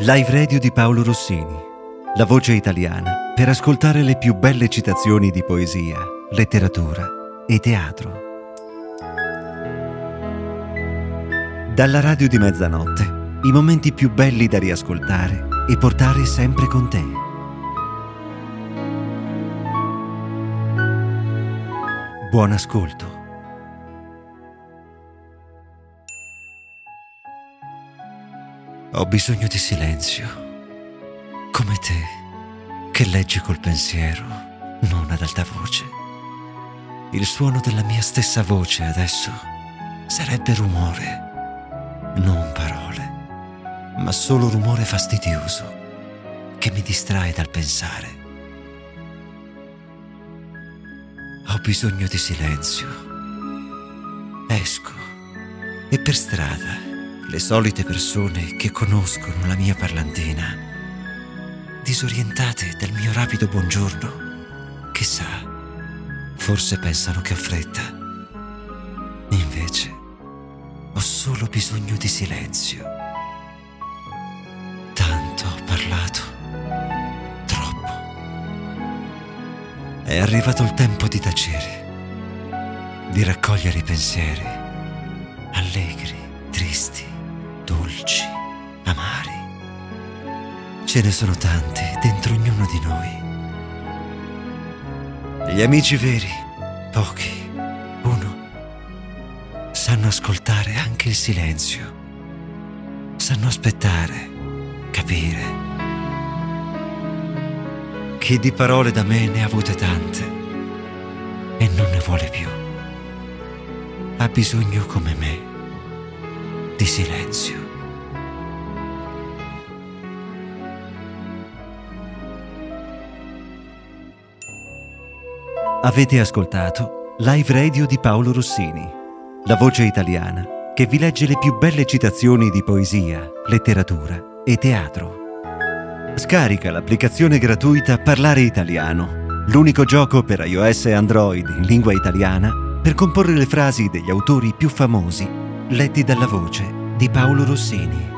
Live Radio di Paolo Rossini. La voce italiana per ascoltare le più belle citazioni di poesia, letteratura e teatro. Dalla radio di mezzanotte, i momenti più belli da riascoltare e portare sempre con te. Buon ascolto. Ho bisogno di silenzio, come te, che leggi col pensiero, non ad alta voce. Il suono della mia stessa voce adesso sarebbe rumore, non parole, ma solo rumore fastidioso che mi distrae dal pensare. Ho bisogno di silenzio. Esco e per strada le solite persone che conoscono la mia parlantina, disorientate dal mio rapido buongiorno, chissà, forse pensano che ho fretta. Invece ho solo bisogno di silenzio. Tanto ho parlato, troppo. È arrivato il tempo di tacere, di raccogliere i pensieri, allegri, Ce ne sono tanti dentro ognuno di noi. Gli amici veri, pochi, uno, sanno ascoltare anche il silenzio, sanno aspettare, capire. Chi di parole da me ne ha avute tante e non ne vuole più, ha bisogno come me di silenzio. Avete ascoltato Live Radio di Paolo Rossini, la voce italiana che vi legge le più belle citazioni di poesia, letteratura e teatro. Scarica l'applicazione gratuita Parlare Italiano, l'unico gioco per iOS e Android in lingua italiana per comporre le frasi degli autori più famosi letti dalla voce di Paolo Rossini.